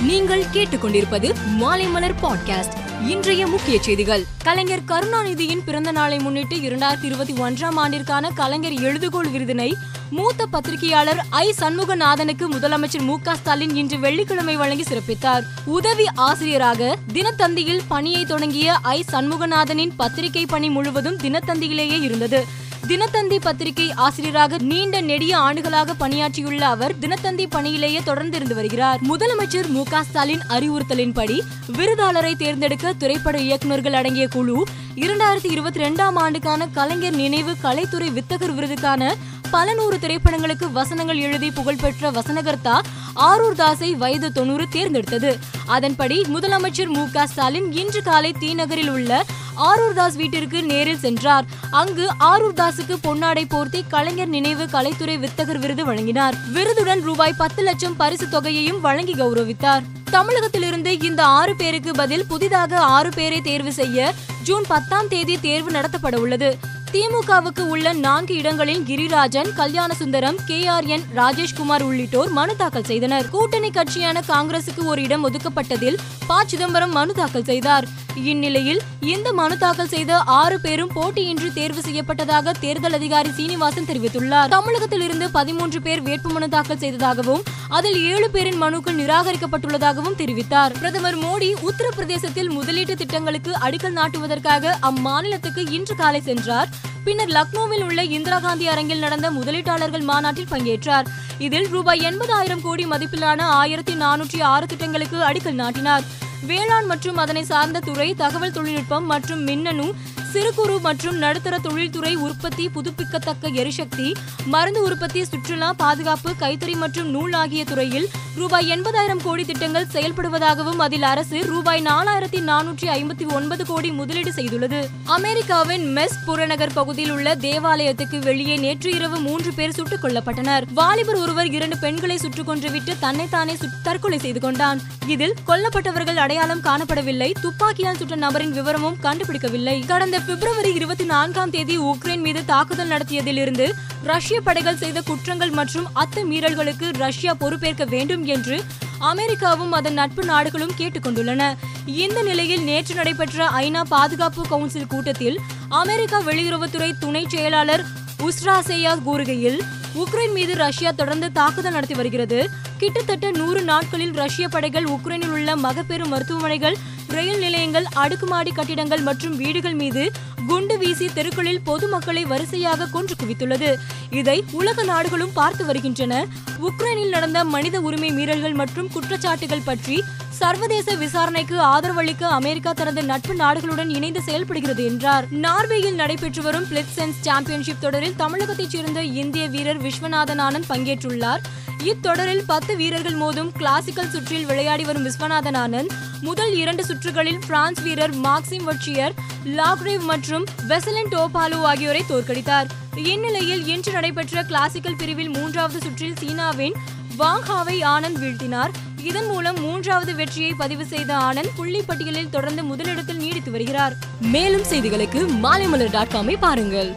நீங்கள் கேட்டுக்கொண்டிருப்பது மாலைமலர் பாட்காஸ்ட். இன்றைய முக்கிய செய்திகள். கலைஞர் கருணாநிதியின் பிறந்த நாளை முன்னிட்டு இரண்டாயிரத்தி இருபத்தி ஒன்றாம் ஆண்டிற்கான கலைஞர் எழுதுகோள் விருதினை மூத்த பத்திரிகையாளர் ஐ. சண்முகநாதனுக்கு முதலமைச்சர் மு. க. ஸ்டாலின் இன்று வெள்ளிக்கிழமை வழங்கி சிறப்பித்தார். உதவி ஆசிரியராக தினத்தந்தியில் பணியை தொடங்கிய ஐ. சண்முகநாதனின் பத்திரிகை பணி முழுவதும் தினத்தந்தியிலேயே இருந்தது. தினத்தந்தி பத்திரிகை ஆசிரியராக நீண்ட நெடிய ஆண்டுகளாக பணியாற்றியுள்ள அவர் தினத்தந்தி பணியிலேயே தொடர்ந்து இருந்து வருகிறார். முதலமைச்சர் மு க ஸ்டாலின் அறிவுறுத்தலின்படி விருதாளரை தேர்ந்தெடுக்க திரைப்பட இயக்குநர்கள் அடங்கிய குழு இரண்டாயிரத்தி இருபத்தி ரெண்டாம் ஆண்டுக்கான கலைஞர் நினைவு கலைத்துறை வித்தகர் விருதுக்கான பல நூறு திரைப்படங்களுக்கு வசனங்கள் எழுதி புகழ்பெற்ற வசனகர்த்தா ஆரூர் தாஸை வயது தொண்ணூறு தேர்ந்தெடுத்தது. அதன்படி முதலமைச்சர் மு க ஸ்டாலின் இன்று காலை தீநகரில் உள்ள ஆரூர் தாஸ் வீட்டிற்கு நேரில் சென்றார். அங்கு ஆரூர் தாஸுக்கு பொன்னாடை போர்த்தி கலைஞர் நினைவு கலைத்துறை வித்தகர் விருது வழங்கினார். விருதுடன் ரூபாய் பத்து லட்சம் பரிசு தொகையையும் வழங்கி கௌரவித்தார். தமிழகத்திலிருந்து இந்த ஆறு பேருக்கு பதில் புதிதாக ஆறு பேரை தேர்வு செய்ய ஜூன் பத்தாம் தேதி தேர்வு நடத்தப்பட உள்ளது. திமுகவுக்கு உள்ள நான்கு இடங்களில் Girirajan Kalyana Sundaram K R N Rajeshkumar உள்ளிட்டோர் மனு தாக்கல் செய்தனர். கூட்டணி கட்சியான காங்கிரசுக்கு ஒரு இடம் ஒதுக்கப்பட்டதில் ப சிதம்பரம் மனு தாக்கல் செய்தார். இந்நிலையில் இந்த மனு தாக்கல் செய்த ஆறு பேரும் போட்டியின்றி தேர்வு செய்யப்பட்டதாக தேர்தல் அதிகாரி சீனிவாசன் தெரிவித்துள்ளார். தமிழகத்தில் இருந்து பதிமூன்று பேர் வேட்புமனு தாக்கல் செய்ததாகவும் அதில் ஏழு பேரின் மனுக்கள் நிராகரிக்கப்பட்டுள்ளதாகவும் தெரிவித்தார். பிரதமர் மோடி உத்தரப்பிரதேசத்தில் முதலீட்டு திட்டங்களுக்கு அடிக்கல் நாட்டுவதற்காக அம்மாநிலத்துக்கு இன்று காலை சென்றார். பின்னர் லக்னோவில் உள்ள இந்திரா காந்தி அரங்கில் நடந்த முதலீட்டாளர்கள் மாநாட்டில் பங்கேற்றார். இதில் ரூபாய் எண்பதாயிரம் கோடி மதிப்பிலான ஆயிரத்தி நானூற்றி ஆறு திட்டங்களுக்கு அடிக்கல் நாட்டினார். வேளாண் மற்றும் அதனை சார்ந்த துறை தகவல் தொழில்நுட்பம் மற்றும் மின்னணு சிறு குறு மற்றும் நடுத்தர தொழில்துறை உற்பத்தி புதுப்பிக்கத்தக்க எரிசக்தி மருந்து உற்பத்தி சுற்றுலா பாதுகாப்பு கைத்தறி மற்றும் நூல் ஆகிய துறையில் ரூபாய் எண்பதாயிரம் கோடி திட்டங்கள் செயல்படுவதாகவும் அதில் அரசு ரூபாய் நாலாயிரத்தி நானூற்றி ஐம்பத்தி ஒன்பது கோடி முதலீடு செய்துள்ளது. அமெரிக்காவின் மெஸ் புறநகர் பகுதியில் உள்ள தேவாலயத்துக்கு வெளியே நேற்று இரவு மூன்று பேர் சுட்டுக் கொல்லப்பட்டனர். வாலிபர் ஒருவர் இரண்டு பெண்களை சுட்டுக் கொன்றுவிட்டு தன்னைத்தானே தற்கொலை செய்து கொண்டான். இதில் கொல்லப்பட்டவர்கள் அடையாளம் காணப்படவில்லை. துப்பாக்கியால் சுட்ட நபரின் விவரமும் கண்டுபிடிக்கவில்லை. கடந்த பிப்ரவரி இருபத்தி நான்காம் தேதி உக்ரைன் மீது தாக்குதல் நடத்தியதிலிருந்து ரஷ்ய படைகள் செய்த குற்றங்கள் மற்றும் அத்துமீறல்களுக்கு ரஷ்யா பொறுப்பேற்க வேண்டும் என்று அமெரிக்காவும் அதன் நட்பு நாடுகளும் கேட்டுக்கொண்டுள்ளன. இந்த நிலையில் நேற்று நடைபெற்ற ஐநா பாதுகாப்பு கவுன்சில் கூட்டத்தில் அமெரிக்கா வெளியுறவுத்துறை துணை செயலாளர் உஸ்ராசேயா கூறுகையில் உக்ரைன் மீது ரஷ்யா தொடர்ந்து தாக்குதல் நடத்தி வருகிறது. கிட்டத்தட்ட நூறு நாட்களில் ரஷ்ய படைகள் உக்ரைனில் உள்ள மகப்பேறு மருத்துவமனைகள் ரயில் நிலையங்கள் அடுக்குமாடி கட்டிடங்கள் மற்றும் வீடுகள் மீது குண்டு வீசி தெருக்களில் பொதுமக்களை வரிசையாக கொன்று குவித்துள்ளது. இதை உலக நாடுகளும் பார்த்து வருகின்றன. உக்ரைனில் நடந்த மனித உரிமை மீறல்கள் மற்றும் குற்றச்சாட்டுகள் பற்றி சர்வதேச விசாரணைக்கு ஆதரவளிக்க அமெரிக்கா தனது நட்பு நாடுகளுடன் இணைந்து செயல்படுகிறது என்றார். நார்வேயில் நடைபெற்று வரும் பிளிட்சென்ஸ் சாம்பியன்ஷிப் தொடரில் தமிழகத்தைச் சேர்ந்த இந்திய வீரர் விஸ்வநாதன் ஆனந்த் பங்கேற்றுள்ளார். இத்தொடரில் பத்து வீரர்கள் மோதும் கிளாசிக்கல் சுற்றில் விளையாடி வரும் விஸ்வநாதன் ஆனந்த் முதல் இரண்டு சுற்றுகளில் பிரான்ஸ் வீரர் மார்க்சிம் வட்சியர் லாக்ரேவ் மற்றும் வெசலன் டோபாலு ஆகியோரை தோற்கடித்தார். இந்நிலையில் இன்று நடைபெற்ற கிளாசிக்கல் பிரிவில் மூன்றாவது சுற்றில் சீனாவின் வாங்ஹாவை ஆனந்த் வீழ்த்தினார். இதன் மூலம் மூன்றாவது வெற்றியை பதிவு செய்த ஆனந்த் புள்ளி பட்டியலில் தொடர்ந்து முதலிடத்தில் நீடித்து வருகிறார். மேலும் செய்திகளுக்கு மாலைமலர் டாட் காமை பாருங்கள்.